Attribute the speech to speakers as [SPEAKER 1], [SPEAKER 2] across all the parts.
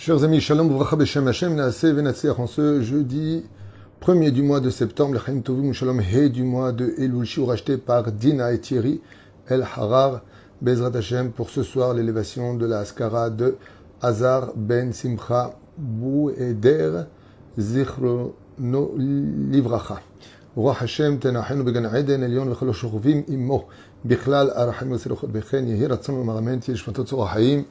[SPEAKER 1] Chers amis, Shalom Uvracha Beshem Hashem Naase Venatseach en ce jeudi premier du mois de septembre, L'Chaim Tovim Shalom He du mois de Elul, Shiur racheté par Dina et Thierry El Harar Bezrat Hashem pour ce soir l'élévation de la Askara de Hazar Ben Simcha Boueder Zichrono Livracha. רוח השם תנחנו בגן עדן עליון וכל השוכבים עמו בכלל הרחמים והצלחות וכן יהי רצון ומרמן תהיה נשמתו צור החיים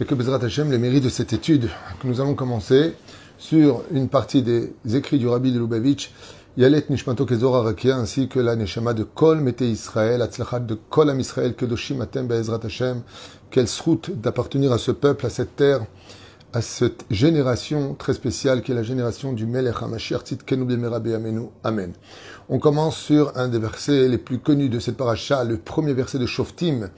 [SPEAKER 1] et que Bezrat Hashem, les mérites de cette étude que nous allons commencer sur une partie des écrits du Rabbi de Lubavitch, Yalet Nishmato Kezor Arakia, ainsi que la Neshama de Kol Mete Israël, Atzlachat de Kol Am Israël, Kedoshim Atem Bezrat Hashem, quelle route d'appartenir à ce peuple, à cette terre, à cette génération très spéciale qui est la génération du Melech HaMashiach B'Merabe Amenu. Amen. On commence sur un des versets les plus connus de cette paracha, le premier verset de Shoftim,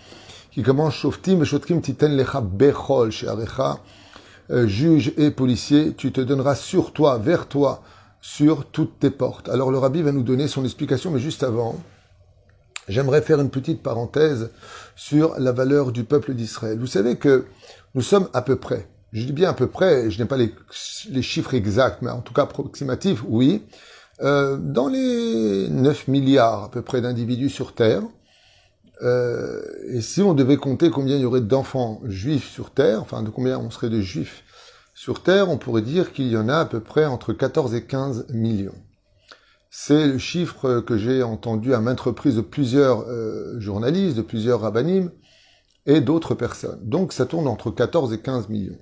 [SPEAKER 1] qui commence Shoftim Lecha Bechol Shearecha, juge et policier, tu te donneras sur toi, vers toi, sur toutes tes portes. Alors le rabbi va nous donner son explication, mais juste avant, j'aimerais faire une petite parenthèse sur la valeur du peuple d'Israël. Vous savez que nous sommes à peu près, je dis bien à peu près, je n'ai pas les, les, chiffres exacts, mais en tout cas approximatifs, oui, euh, dans les 9 milliards à peu près d'individus sur Terre, euh, et si on devait compter combien il y aurait d'enfants juifs sur Terre, enfin de combien on serait de juifs sur Terre, on pourrait dire qu'il y en a à peu près entre 14 et 15 millions. C'est le chiffre que j'ai entendu à maintes reprises de plusieurs euh, journalistes, de plusieurs rabbinim et d'autres personnes. Donc ça tourne entre 14 et 15 millions.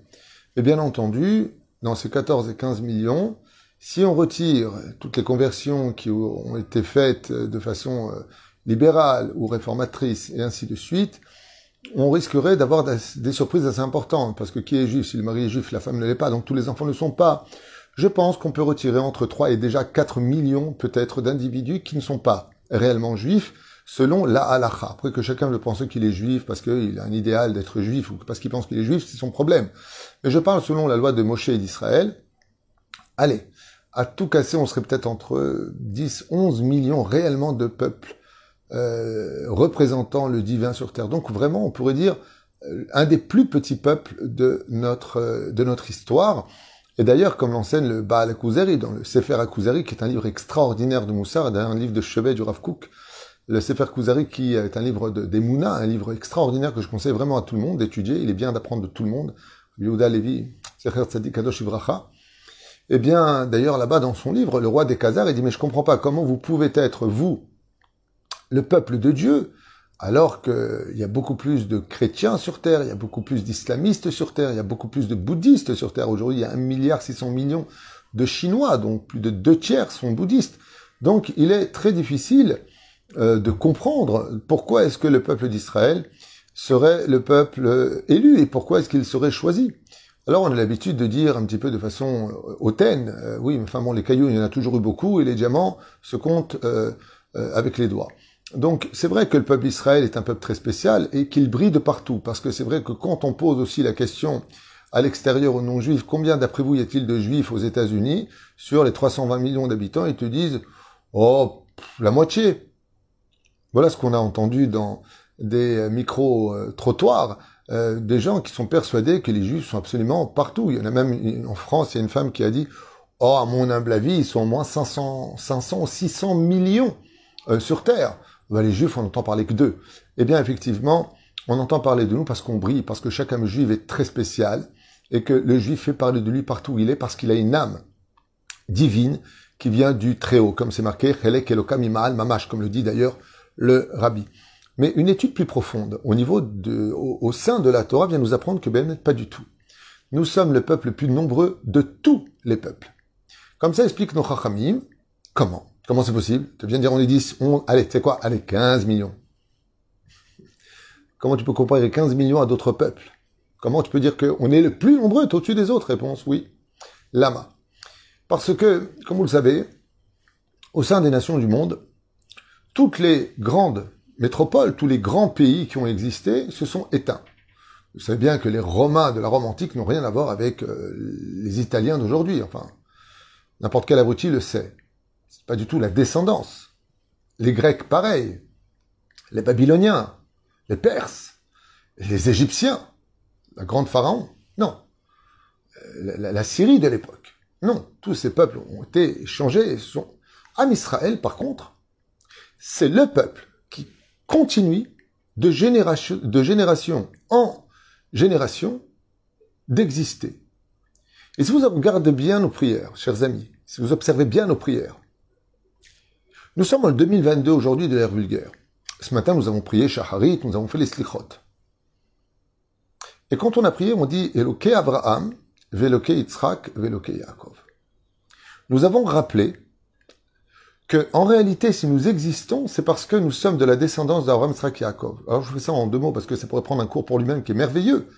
[SPEAKER 1] Et bien entendu, dans ces 14 et 15 millions, si on retire toutes les conversions qui ont été faites de façon libérale ou réformatrice et ainsi de suite, on risquerait d'avoir des surprises assez importantes, parce que qui est juif Si le mari est juif, la femme ne l'est pas, donc tous les enfants ne le sont pas. Je pense qu'on peut retirer entre 3 et déjà 4 millions peut-être d'individus qui ne sont pas réellement juifs, selon la halacha. Après que chacun veut penser qu'il est juif parce qu'il a un idéal d'être juif ou parce qu'il pense qu'il est juif, c'est son problème. Mais je parle selon la loi de Moshe et d'Israël. Allez, à tout casser, on serait peut-être entre 10, 11 millions réellement de peuples euh, représentant le divin sur terre. Donc vraiment, on pourrait dire euh, un des plus petits peuples de notre euh, de notre histoire. Et d'ailleurs, comme l'enseigne le Baal Akuzeri dans le Sefer Akuzeri, qui est un livre extraordinaire de Moussard, un livre de chevet du Rav Kook, le Sefer Kuzari qui est un livre d'Emouna, un livre extraordinaire que je conseille vraiment à tout le monde d'étudier. Il est bien d'apprendre de tout le monde. Yehuda Levi, Sefer Tzadik Kadosh Ibracha. Eh bien, d'ailleurs, là-bas, dans son livre, le roi des Khazars, il dit, mais je comprends pas comment vous pouvez être, vous, le peuple de Dieu, alors qu'il y a beaucoup plus de chrétiens sur Terre, il y a beaucoup plus d'islamistes sur Terre, il y a beaucoup plus de bouddhistes sur Terre. Aujourd'hui, il y a 1 milliard 600 millions de Chinois, donc plus de deux tiers sont bouddhistes. Donc, il est très difficile euh, de comprendre pourquoi est-ce que le peuple d'Israël serait le peuple élu et pourquoi est-ce qu'il serait choisi. Alors on a l'habitude de dire un petit peu de façon hautaine, euh, oui, mais enfin bon, les cailloux, il y en a toujours eu beaucoup et les diamants se comptent euh, avec les doigts. Donc c'est vrai que le peuple d'Israël est un peuple très spécial et qu'il brille de partout, parce que c'est vrai que quand on pose aussi la question à l'extérieur aux non-juifs, combien d'après vous y a-t-il de juifs aux États-Unis? Sur les 320 millions d'habitants, ils te disent oh la moitié. Voilà ce qu'on a entendu dans des micro-trottoirs, euh, des gens qui sont persuadés que les juifs sont absolument partout. Il y en a même en France, il y a une femme qui a dit oh à mon humble avis, ils sont au moins 500, 500 ou 600 millions euh, sur terre les juifs, on n'entend parler que d'eux. Eh bien, effectivement, on entend parler de nous parce qu'on brille, parce que chaque âme juive est très spécial, et que le juif fait parler de lui partout où il est, parce qu'il a une âme divine qui vient du Très-Haut, comme c'est marqué, Chelek Elokam Imaal Mamash, comme le dit d'ailleurs le rabbi. Mais une étude plus profonde, au niveau de, au, sein de la Torah, vient nous apprendre que Ben pas du tout. Nous sommes le peuple le plus nombreux de tous les peuples. Comme ça explique nos Chachamim. Comment? Comment c'est possible? Tu viens de dire on est 10, on... allez, c'est quoi? Allez, 15 millions. Comment tu peux comparer 15 millions à d'autres peuples? Comment tu peux dire qu'on est le plus nombreux, au-dessus des autres? Réponse oui. Lama. Parce que, comme vous le savez, au sein des nations du monde, toutes les grandes métropoles, tous les grands pays qui ont existé se sont éteints. Vous savez bien que les Romains de la Rome antique n'ont rien à voir avec euh, les Italiens d'aujourd'hui. Enfin, n'importe quel abruti le sait. C'est pas du tout la descendance. Les Grecs, pareil. Les Babyloniens, les Perses, les Égyptiens, la grande pharaon. Non. la, Syrie de l'époque. Non, tous ces peuples ont été échangés et sont... Israël, par contre, c'est le peuple qui continue de génération en génération d'exister. Et si vous regardez bien nos prières, chers amis, si vous observez bien nos prières, nous sommes en 2022 aujourd'hui de l'ère vulgaire. Ce matin, nous avons prié Shaharit, nous avons fait les Slichot. Et quand on a prié, on dit Eloke Abraham, Veloke Yitzhak, Veloke Yaakov. Nous avons rappelé que, en réalité, si nous existons, c'est parce que nous sommes de la descendance d'Abraham, Yitzhak Yaakov. Alors, je fais ça en deux mots parce que ça pourrait prendre un cours pour lui-même qui est merveilleux.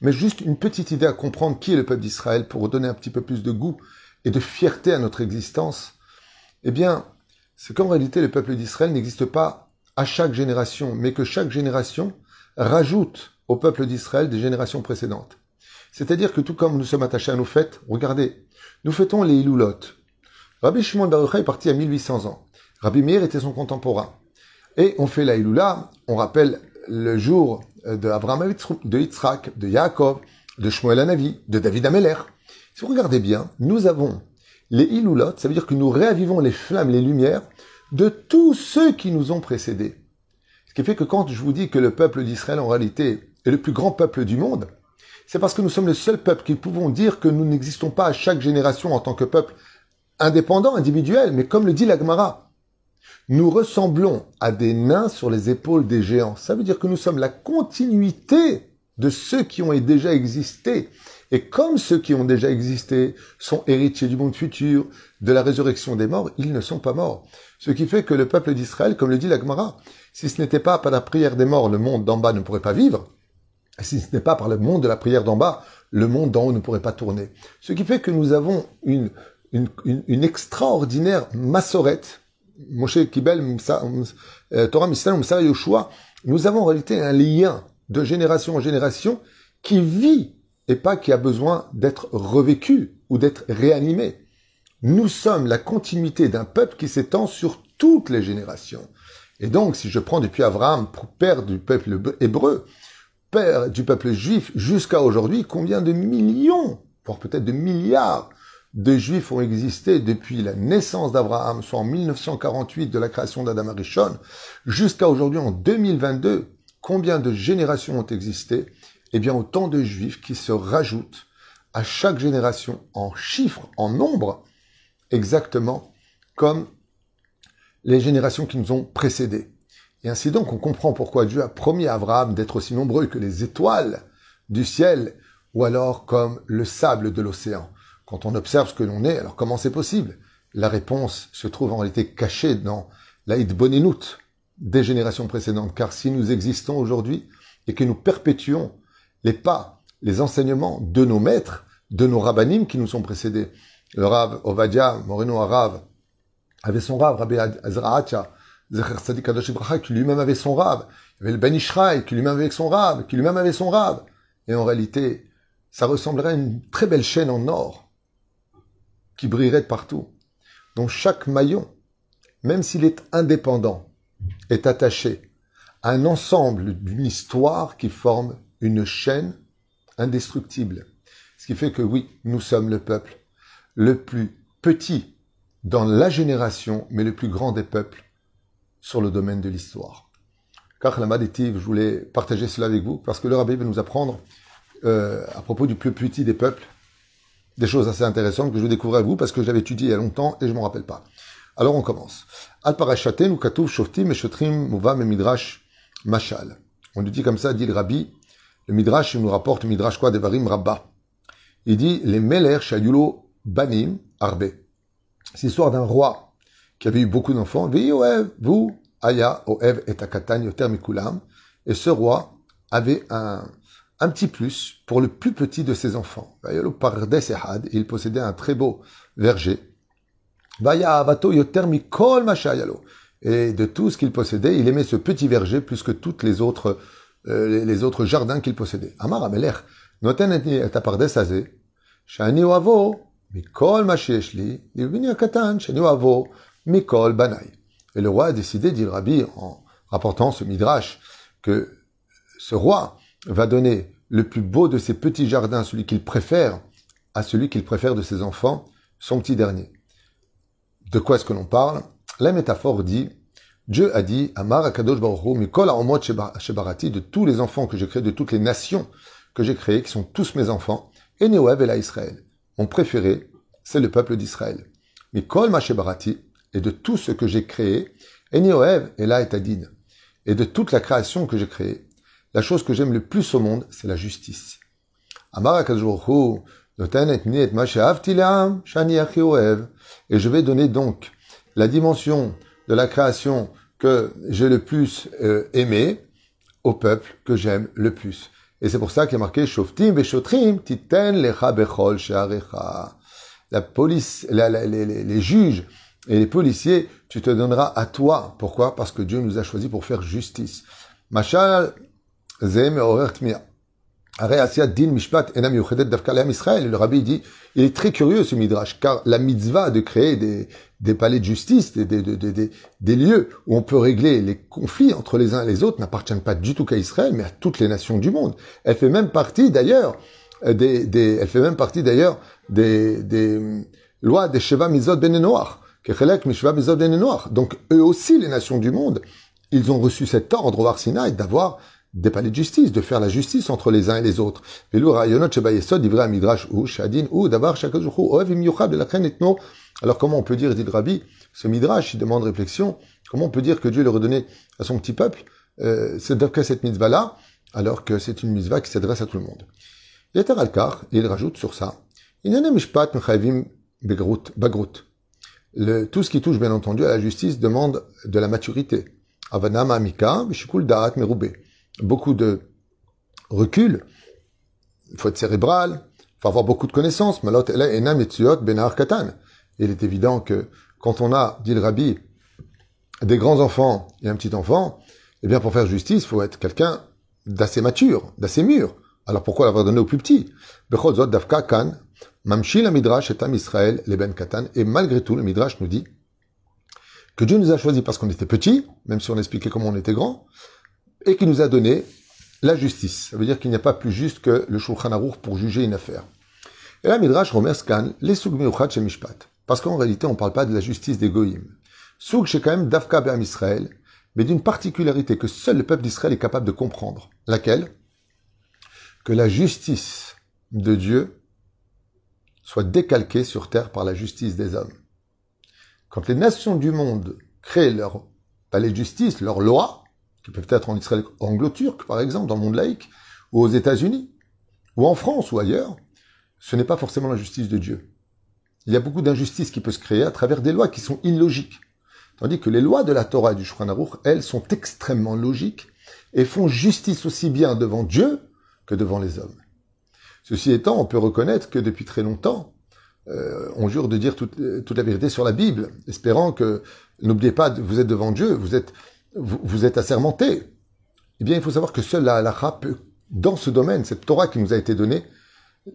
[SPEAKER 1] Mais juste une petite idée à comprendre qui est le peuple d'Israël pour donner un petit peu plus de goût et de fierté à notre existence. Eh bien, c'est qu'en réalité, le peuple d'Israël n'existe pas à chaque génération, mais que chaque génération rajoute au peuple d'Israël des générations précédentes. C'est-à-dire que tout comme nous sommes attachés à nos fêtes, regardez, nous fêtons les Ilulot. Rabbi Shimon Baruch est parti à 1800 ans. Rabbi Meir était son contemporain. Et on fait la Ilula, on rappelle le jour de Abraham, de Yitzhak, de Yaakov, de Shmuel Anavi, de David Ameler. Si vous regardez bien, nous avons les Ilulot, ça veut dire que nous réavivons les flammes, les lumières de tous ceux qui nous ont précédés. Ce qui fait que quand je vous dis que le peuple d'Israël en réalité est le plus grand peuple du monde, c'est parce que nous sommes le seul peuple qui pouvons dire que nous n'existons pas à chaque génération en tant que peuple indépendant, individuel, mais comme le dit l'Agmara, nous ressemblons à des nains sur les épaules des géants. Ça veut dire que nous sommes la continuité de ceux qui ont déjà existé. Et comme ceux qui ont déjà existé sont héritiers du monde futur, de la résurrection des morts, ils ne sont pas morts. Ce qui fait que le peuple d'Israël, comme le dit l'Agmara, si ce n'était pas par la prière des morts, le monde d'en bas ne pourrait pas vivre. Et si ce n'est pas par le monde de la prière d'en bas, le monde d'en haut ne pourrait pas tourner. Ce qui fait que nous avons une, une, une, extraordinaire massorette, Moshe Kibel, euh, Torah Misal, Yoshua, nous avons en réalité un lien de génération en génération qui vit et pas qui a besoin d'être revécu ou d'être réanimé. Nous sommes la continuité d'un peuple qui s'étend sur toutes les générations. Et donc, si je prends depuis Abraham, père du peuple hébreu, père du peuple juif, jusqu'à aujourd'hui, combien de millions, voire peut-être de milliards de juifs ont existé depuis la naissance d'Abraham, soit en 1948 de la création d'Adam Arishon, jusqu'à aujourd'hui en 2022, combien de générations ont existé Eh bien, autant de juifs qui se rajoutent à chaque génération en chiffres, en nombre, exactement comme les générations qui nous ont précédés. Et ainsi donc, on comprend pourquoi Dieu a promis à Abraham d'être aussi nombreux que les étoiles du ciel, ou alors comme le sable de l'océan. Quand on observe ce que l'on est, alors comment c'est possible? La réponse se trouve en réalité cachée dans la Bonenout des générations précédentes. Car si nous existons aujourd'hui et que nous perpétuons les pas, les enseignements de nos maîtres, de nos rabbinim qui nous sont précédés, le Rav Ovadia, Moreno Arav, avait son Rav, Rabbi Azra'acha, Zecher Tzadik qui lui-même avait son Rav. Il y avait le Ben Ishraï, qui lui-même avait son Rav, qui lui-même avait son Rav. Et en réalité, ça ressemblerait à une très belle chaîne en or, qui brillerait de partout, dont chaque maillon, même s'il est indépendant, est attaché à un ensemble d'une histoire qui forme une chaîne indestructible. Ce qui fait que oui, nous sommes le peuple le plus petit dans la génération, mais le plus grand des peuples sur le domaine de l'histoire. Car la je voulais partager cela avec vous, parce que le Rabbi va nous apprendre, euh, à propos du plus petit des peuples, des choses assez intéressantes que je découvre à vous, parce que je étudié il y a longtemps et je m'en rappelle pas. Alors on commence. Al shoftim. On lui dit comme ça, dit le Rabbi, le midrash, il nous rapporte midrash quoi, devarim rabba. Il dit, les meler shayulo Banim Arbe. C'est l'histoire d'un roi qui avait eu beaucoup d'enfants. vous, Aya, Oev et Akatan, Mikulam. Et ce roi avait un, un petit plus pour le plus petit de ses enfants. Il possédait un très beau verger. Et de tout ce qu'il possédait, il aimait ce petit verger plus que toutes les autres, euh, les autres jardins qu'il possédait. Amar noten et shani avo, Mikol Katan, Mikol Banai. Et le roi a décidé, dit rabbi, en rapportant ce midrash, que ce roi va donner le plus beau de ses petits jardins, celui qu'il préfère, à celui qu'il préfère de ses enfants, son petit dernier. De quoi est-ce que l'on parle? La métaphore dit Dieu a dit Amar Akadosh Baruch Mikol Shebarati, de tous les enfants que j'ai créés, de toutes les nations que j'ai créées, qui sont tous mes enfants, et Neoev et la Israël. Mon préféré, c'est le peuple d'Israël. Mikol Shebarati, et de tout ce que j'ai créé, et Neoev et la Etadin. Et de toute la création que j'ai créée, la chose que j'aime le plus au monde, c'est la justice. Amar Akadosh Baruch et je vais donner donc la dimension de la création que j'ai le plus euh, aimé au peuple que j'aime le plus. Et c'est pour ça qu'il a marqué Shoftim Beshotrim Titen Lecha Bechol La police, les, juges et les policiers, tu te donneras à toi. Pourquoi? Parce que Dieu nous a choisis pour faire justice. Machal Zem Tmia. Le rabbi dit, il est très curieux ce midrash, car la mitzvah de créer des, des palais de justice, des, des, des, des, lieux où on peut régler les conflits entre les uns et les autres n'appartiennent pas du tout qu'à Israël, mais à toutes les nations du monde. Elle fait même partie d'ailleurs des, des, elle fait même partie d'ailleurs des, des lois des Sheva Mizot Ben Noach, Ben Donc eux aussi, les nations du monde, ils ont reçu cet ordre au Arsinaï d'avoir des palais de justice, de faire la justice entre les uns et les autres. Alors comment on peut dire, dit Rabbi, ce midrash, il demande réflexion, comment on peut dire que Dieu le redonnait à son petit peuple, euh, cette mitzvah-là, alors que c'est une mitzvah qui s'adresse à tout le monde. Yeter al il rajoute sur ça, le, tout ce qui touche bien entendu à la justice demande de la maturité. Amika, da'at beaucoup de recul, il faut être cérébral, il faut avoir beaucoup de connaissances. Ben il est évident que quand on a, dit le rabbi, des grands enfants et un petit enfant, eh bien pour faire justice, il faut être quelqu'un d'assez mature, d'assez mûr. Alors pourquoi l'avoir donné au plus petit Et malgré tout, le Midrash nous dit que Dieu nous a choisis parce qu'on était petit, même si on expliquait comment on était grand, et qui nous a donné la justice. Ça veut dire qu'il n'y a pas plus juste que le Shulchan Aruch pour juger une affaire. Et là, Midrash remet scan les soug chez mishpat. Parce qu'en réalité, on ne parle pas de la justice des goyim. Soug, c'est quand même dafka be'am Israël, mais d'une particularité que seul le peuple d'Israël est capable de comprendre. Laquelle? Que la justice de Dieu soit décalquée sur terre par la justice des hommes. Quand les nations du monde créent leur palais de justice, leurs lois, qui peuvent être en Israël anglo-turc, par exemple, dans le monde laïque, ou aux États-Unis, ou en France, ou ailleurs, ce n'est pas forcément la justice de Dieu. Il y a beaucoup d'injustices qui peuvent se créer à travers des lois qui sont illogiques. Tandis que les lois de la Torah et du Shulchan elles, sont extrêmement logiques et font justice aussi bien devant Dieu que devant les hommes. Ceci étant, on peut reconnaître que depuis très longtemps, euh, on jure de dire toute, toute, la vérité sur la Bible, espérant que, n'oubliez pas, vous êtes devant Dieu, vous êtes vous, êtes assermenté, eh bien, il faut savoir que seule la halakha peut, dans ce domaine, cette Torah qui nous a été donnée, euh,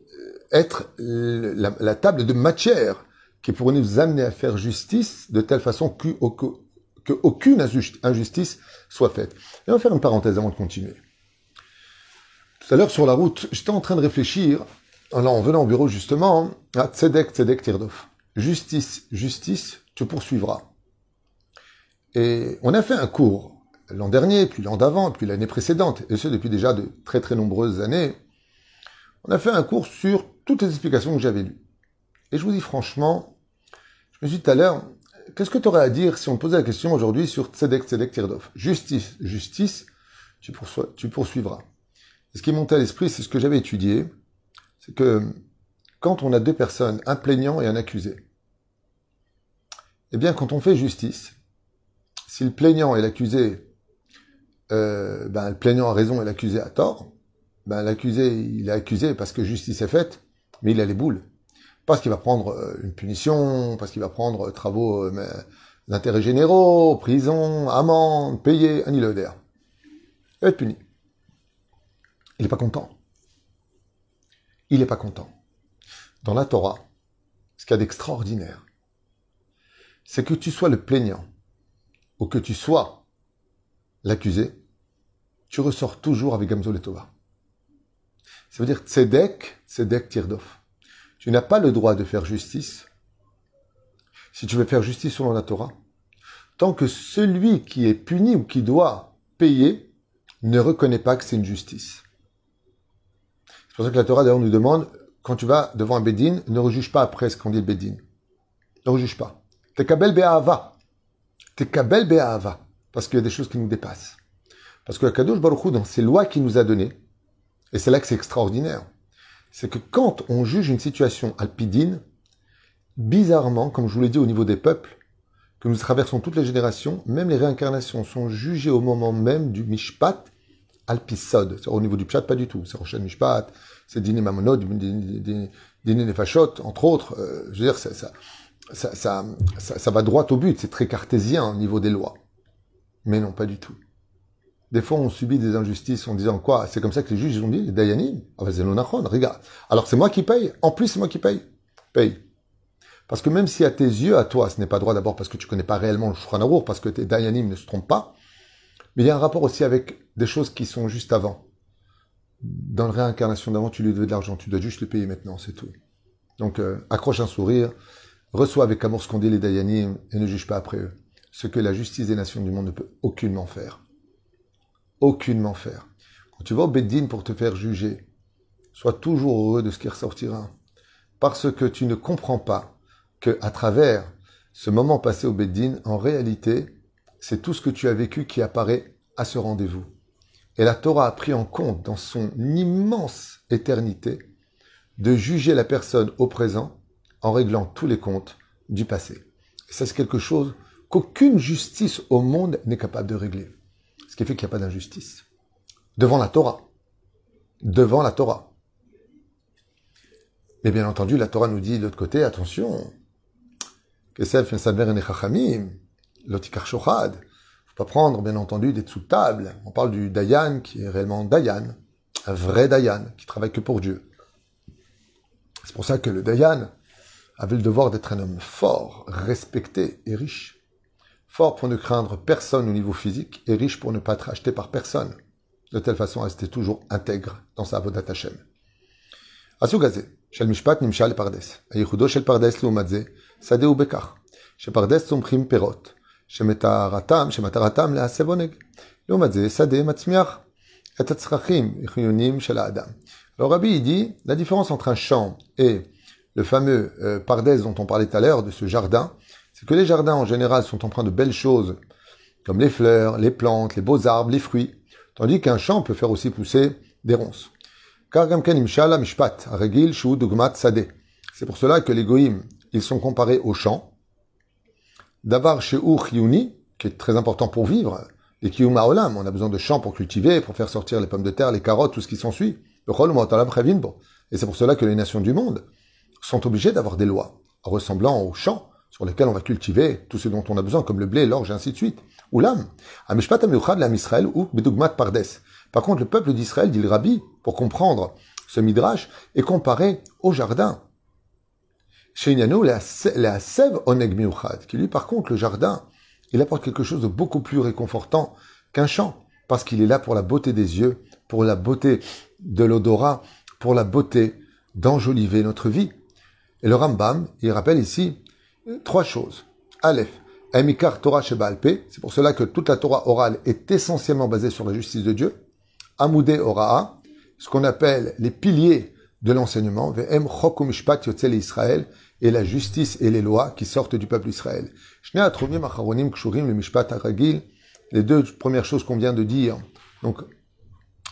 [SPEAKER 1] être la, table de matière qui pourrait nous amener à faire justice de telle façon qu'aucune injustice soit faite. Et on va faire une parenthèse avant de continuer. Tout à l'heure, sur la route, j'étais en train de réfléchir, en venant au bureau justement, à Tzedek, Tzedek, Tirdov. Justice, justice, tu poursuivras. Et on a fait un cours l'an dernier, puis l'an d'avant, puis l'année précédente, et ce depuis déjà de très très nombreuses années. On a fait un cours sur toutes les explications que j'avais lues. Et je vous dis franchement, je me suis dit tout à l'heure, qu'est-ce que tu aurais à dire si on posait la question aujourd'hui sur Tzedek, Tzedek, Tirdov? Justice, justice, tu, tu poursuivras. Et ce qui monté à l'esprit, c'est ce que j'avais étudié, c'est que quand on a deux personnes, un plaignant et un accusé, eh bien quand on fait justice, si le plaignant et l'accusé, euh, ben, le plaignant a raison et l'accusé a tort, ben, l'accusé, il est accusé parce que justice est faite, mais il a les boules. Parce qu'il va prendre euh, une punition, parce qu'il va prendre euh, travaux d'intérêt généraux, prison, amende, payer, un. Il va être puni. Il n'est pas content. Il n'est pas content. Dans la Torah, ce qu'il y a d'extraordinaire, c'est que tu sois le plaignant, ou que tu sois l'accusé, tu ressors toujours avec Gamzol et Tova. Ça veut dire Tzedek, Tzedek Tirdov. Tu n'as pas le droit de faire justice si tu veux faire justice selon la Torah, tant que celui qui est puni ou qui doit payer ne reconnaît pas que c'est une justice. C'est pour ça que la Torah d'ailleurs nous demande, quand tu vas devant un Bédine, ne rejuge pas après ce qu'on dit le Bédine. Ne rejuge pas. T'es kabel be'ahava. T'es kabel be'ahava. Parce qu'il y a des choses qui nous dépassent. Parce que la Kadosh Baruch dans ses lois qu'il nous a données, et c'est là que c'est extraordinaire, c'est que quand on juge une situation alpidine, bizarrement, comme je vous l'ai dit au niveau des peuples, que nous traversons toutes les générations, même les réincarnations sont jugées au moment même du Mishpat Alpisod. Au niveau du Pshat, pas du tout. C'est Rochel Mishpat, c'est Dine Mamonod, Dine Nefashot, entre autres. Euh, je veux dire, ça, ça, ça, ça va droit au but. C'est très cartésien au niveau des lois. Mais non, pas du tout. Des fois, on subit des injustices en disant quoi C'est comme ça que les juges ont dit, les Dayanim. Ah, ben, regarde. Alors, c'est moi qui paye. En plus, c'est moi qui paye. Paye. Parce que même si à tes yeux, à toi, ce n'est pas droit d'abord parce que tu connais pas réellement le Shulchan parce que tes Dayanim ne se trompent pas, mais il y a un rapport aussi avec des choses qui sont juste avant. Dans la réincarnation d'avant, tu lui devais de l'argent, tu dois juste le payer maintenant, c'est tout. Donc, euh, accroche un sourire, reçois avec amour ce qu'ont dit les Dayanim et ne juge pas après eux. Ce que la justice des nations du monde ne peut aucunement faire. Aucunement faire. Quand tu vas au Beddin pour te faire juger, sois toujours heureux de ce qui ressortira. Parce que tu ne comprends pas que à travers ce moment passé au Beddin, en réalité, c'est tout ce que tu as vécu qui apparaît à ce rendez-vous. Et la Torah a pris en compte dans son immense éternité de juger la personne au présent en réglant tous les comptes du passé. Et ça, c'est quelque chose qu'aucune justice au monde n'est capable de régler. Ce qui fait qu'il n'y a pas d'injustice. Devant la Torah. Devant la Torah. Mais bien entendu, la Torah nous dit de l'autre côté, attention, Lotikar Shochad. Faut pas prendre, bien entendu, des sous table. On parle du Dayan qui est réellement Dayan, un vrai Dayan, qui travaille que pour Dieu. C'est pour ça que le Dayan avait le devoir d'être un homme fort, respecté et riche Fort pour ne craindre personne au niveau physique et riche pour ne pas être acheté par personne. De telle façon à rester toujours intègre dans sa Avodat Hashem. Asugazé, Shel Mishpat Nimshal Pardes. Ayichudo Shel Pardes Lumadze. שדה הוא בכך, שפרדס צומחים פירות, שמטרתם, שמטרתם להסב עונג. לעומת זה, שדה מצמיח את הצרכים החיוניים של האדם. Alors Rabbi dit, la différence entre un champ et le fameux euh, pardès dont on parlait tout à l'heure, de ce jardin, c'est que les jardins en général sont empreints de belles choses, comme les fleurs, les plantes, les beaux arbres, les fruits, tandis qu'un champ peut faire aussi pousser des ronces. C'est pour cela que les goïms ils sont comparés aux champs. D'avar chez Yuni, qui est très important pour vivre, et Kiyuma Olam, on a besoin de champs pour cultiver, pour faire sortir les pommes de terre, les carottes, tout ce qui s'ensuit. Et c'est pour cela que les nations du monde sont obligées d'avoir des lois ressemblant aux champs sur lesquels on va cultiver tout ce dont on a besoin, comme le blé, l'orge, et ainsi de suite. Oulam, Amishpat la Israël ou Bedugmat Pardes. Par contre, le peuple d'Israël, dit le Rabbi, pour comprendre ce midrash, est comparé au jardin. Chez la sève oneg qui lui, par contre, le jardin, il apporte quelque chose de beaucoup plus réconfortant qu'un champ, parce qu'il est là pour la beauté des yeux, pour la beauté de l'odorat, pour la beauté d'enjoliver notre vie. Et le Rambam, il rappelle ici trois choses. Aleph, Emikar Torah Shebalpe, c'est pour cela que toute la Torah orale est essentiellement basée sur la justice de Dieu. Amoudé Ora'a, ce qu'on appelle les piliers de l'enseignement, Ve'em Chokumishpat Yotzel Israël, et la justice et les lois qui sortent du peuple d'Israël. Les deux premières choses qu'on vient de dire, donc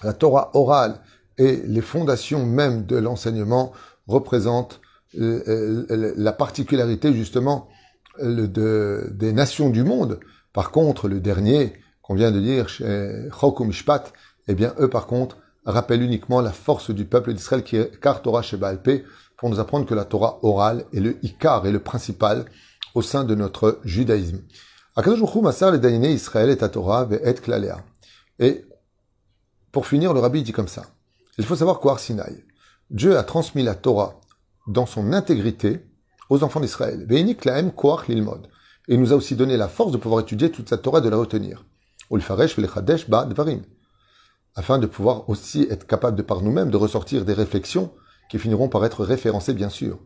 [SPEAKER 1] la Torah orale et les fondations même de l'enseignement représentent la particularité justement de, des nations du monde. Par contre, le dernier qu'on vient de dire, Chokum Mishpat, eh bien eux par contre rappellent uniquement la force du peuple d'Israël qui est car Torah Shebalpe, pour nous apprendre que la Torah orale est le ikar, et le principal au sein de notre judaïsme. Israël et Torah et klalea. Et pour finir, le rabbi dit comme ça. Il faut savoir qu'au Sinaï, Dieu a transmis la Torah dans son intégrité aux enfants d'Israël. Et il nous a aussi donné la force de pouvoir étudier toute sa Torah de la retenir. Afin de pouvoir aussi être capable de par nous-mêmes de ressortir des réflexions qui finiront par être référencés, bien sûr.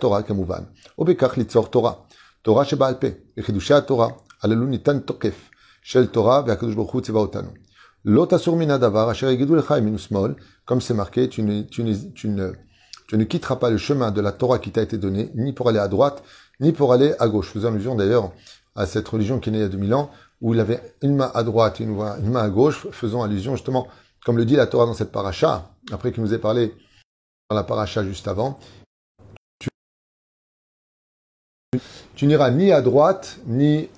[SPEAKER 1] Torah kamuvan. Obekach litzor Torah. Torah sheba'al pe. Echidusha Torah. Alalu nitan tokef. Shel Torah ve'akadosh baruch hu tzevaotanu. Lot asur min adavar asher yigidu lecha minus mol. Comme c'est marqué, tu ne, tu, ne, tu, ne, tu ne quitteras pas le chemin de la Torah qui t'a été donné, ni pour aller à droite, ni pour aller à gauche. Faisant allusion d'ailleurs à cette religion qui est née il y a 2000 ans, où il avait une main à droite et une, main à gauche, faisant allusion justement, comme le dit la Torah dans cette paracha, après qu'il nous ait parlé dans la paracha juste avant, tu, tu n'iras ni à droite ni à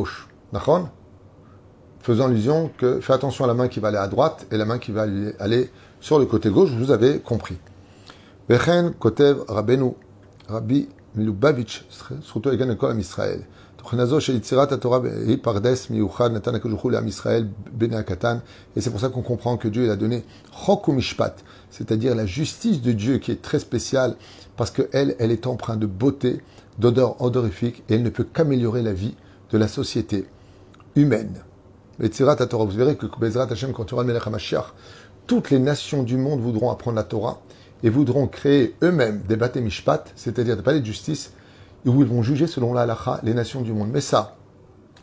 [SPEAKER 1] gauche. D'accord? Faisant allusion que fais attention à la main qui va aller à droite et la main qui va aller sur le côté gauche, vous avez compris. Kotev Rabenu, Rabbi Milubavitch, Israël. Et c'est pour ça qu'on comprend que Dieu a donné Mishpat, c'est-à-dire la justice de Dieu qui est très spéciale parce qu'elle, elle est empreinte de beauté, d'odeur odorifique et elle ne peut qu'améliorer la vie de la société humaine. Vous verrez que quand tu auras le toutes les nations du monde voudront apprendre la Torah et voudront créer eux-mêmes des bâtés c'est-à-dire des palais de justice, où ils vont juger selon la halacha les nations du monde. Mais ça,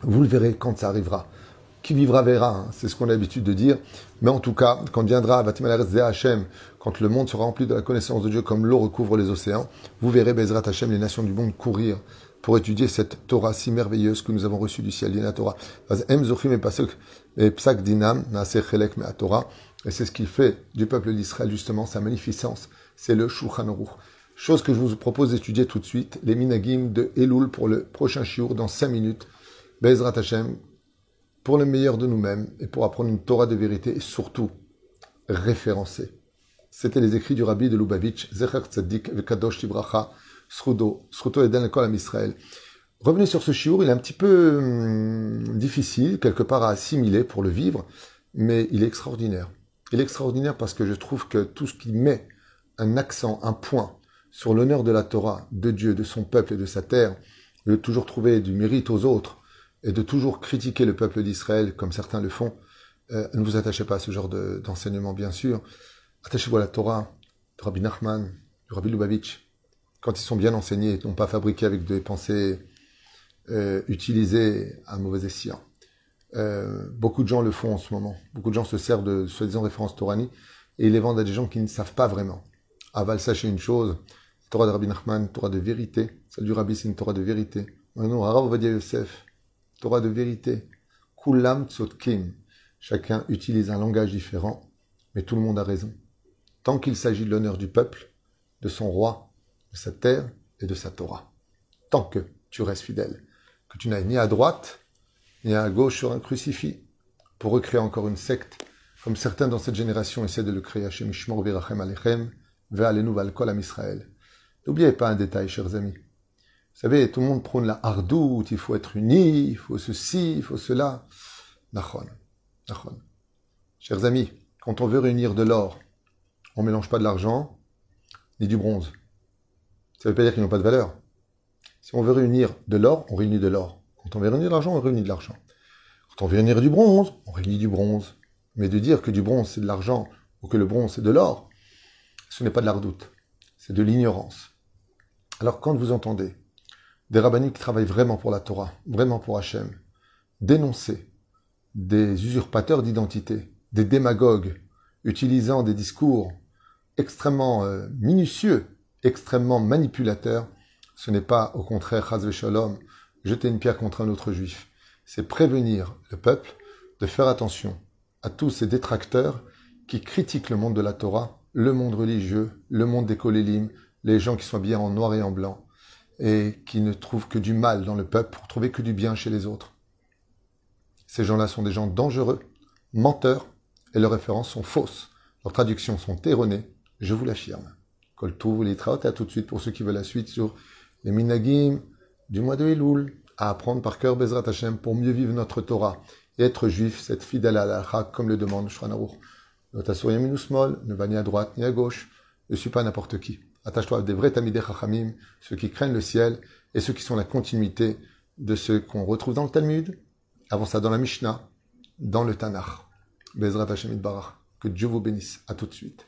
[SPEAKER 1] vous le verrez quand ça arrivera. Qui vivra verra, hein, c'est ce qu'on a l'habitude de dire. Mais en tout cas, quand viendra Hashem, quand le monde sera rempli de la connaissance de Dieu comme l'eau recouvre les océans, vous verrez Bezrat Hashem, les nations du monde courir pour étudier cette Torah si merveilleuse que nous avons reçue du ciel, Dina Torah. Et c'est ce qu'il fait du peuple d'Israël, justement, sa magnificence. C'est le Shulchan. Chose que je vous propose d'étudier tout de suite, les Minagim de Elul pour le prochain shiur dans 5 minutes. Bezrat Hashem, pour le meilleur de nous-mêmes et pour apprendre une Torah de vérité et surtout référencée. C'était les écrits du rabbi de Lubavitch, Zecher Tzadik Vekadosh Tibracha, Srudo, Sruto Eden Kol Israël. Revenez sur ce shiur, il est un petit peu hum, difficile, quelque part à assimiler pour le vivre, mais il est extraordinaire. Il est extraordinaire parce que je trouve que tout ce qui met un accent, un point sur l'honneur de la Torah, de Dieu, de son peuple et de sa terre, de toujours trouver du mérite aux autres et de toujours critiquer le peuple d'Israël comme certains le font, euh, ne vous attachez pas à ce genre d'enseignement, bien sûr. Attachez-vous à la Torah du Rabbi Nachman, du Rabbi Lubavitch, quand ils sont bien enseignés et non pas fabriqués avec des pensées euh, utilisées à mauvais escient. Euh, beaucoup de gens le font en ce moment. Beaucoup de gens se servent de soi-disant références Torani et les vendent à des gens qui ne savent pas vraiment. Aval, sachez une chose, Torah de Rabbi Nachman, Torah de vérité. Celle du Rabbi, c'est une Torah de vérité. Non, Arav Ovadia Yosef, Torah de vérité. Kulam Tzotkim. Chacun utilise un langage différent, mais tout le monde a raison. Tant qu'il s'agit de l'honneur du peuple, de son roi, de sa terre et de sa Torah. Tant que tu restes fidèle. Que tu n'ailles ni à droite, ni à gauche sur un crucifix, pour recréer encore une secte, comme certains dans cette génération essaient de le créer. Hashem Ishmor Virachem Alechem, Ve'alenu Valkol Am Israël. N'oubliez pas un détail, chers amis. Vous savez, tout le monde prône la hardoute, il faut être uni, il faut ceci, il faut cela. Nachon. Nachon. Chers amis, quand on veut réunir de l'or, on ne mélange pas de l'argent ni du bronze. Ça ne veut pas dire qu'ils n'ont pas de valeur. Si on veut réunir de l'or, on réunit de l'or. Quand on veut réunir de l'argent, on réunit de l'argent. Quand on veut réunir du bronze, on réunit du bronze. Mais de dire que du bronze c'est de l'argent ou que le bronze c'est de l'or, ce n'est pas de la redoute, c'est de l'ignorance. Alors quand vous entendez des rabbiniques qui travaillent vraiment pour la Torah, vraiment pour Hachem, dénoncer des usurpateurs d'identité, des démagogues, utilisant des discours extrêmement euh, minutieux, extrêmement manipulateurs, ce n'est pas au contraire, Chaz Shalom, jeter une pierre contre un autre juif. C'est prévenir le peuple de faire attention à tous ces détracteurs qui critiquent le monde de la Torah, le monde religieux, le monde des kolélim, les gens qui sont bien en noir et en blanc, et qui ne trouvent que du mal dans le peuple pour trouver que du bien chez les autres. Ces gens-là sont des gens dangereux, menteurs, et leurs références sont fausses. Leurs traductions sont erronées, je vous l'affirme. Koltou, et à tout de suite pour ceux qui veulent la suite sur les minagim du mois de Elul, à apprendre par cœur Bezrat Hashem pour mieux vivre notre Torah et être juif, cette fidèle à la comme le demande Shran Aruch. ne va ni à droite ni à gauche, ne suis pas n'importe qui. Attache-toi à des vrais Tamidei Chachamim, ceux qui craignent le ciel et ceux qui sont la continuité de ceux qu'on retrouve dans le Talmud, avant ça dans la Mishnah, dans le Tanakh. Bezrat Hashem Barach. Que Dieu vous bénisse. À tout de suite.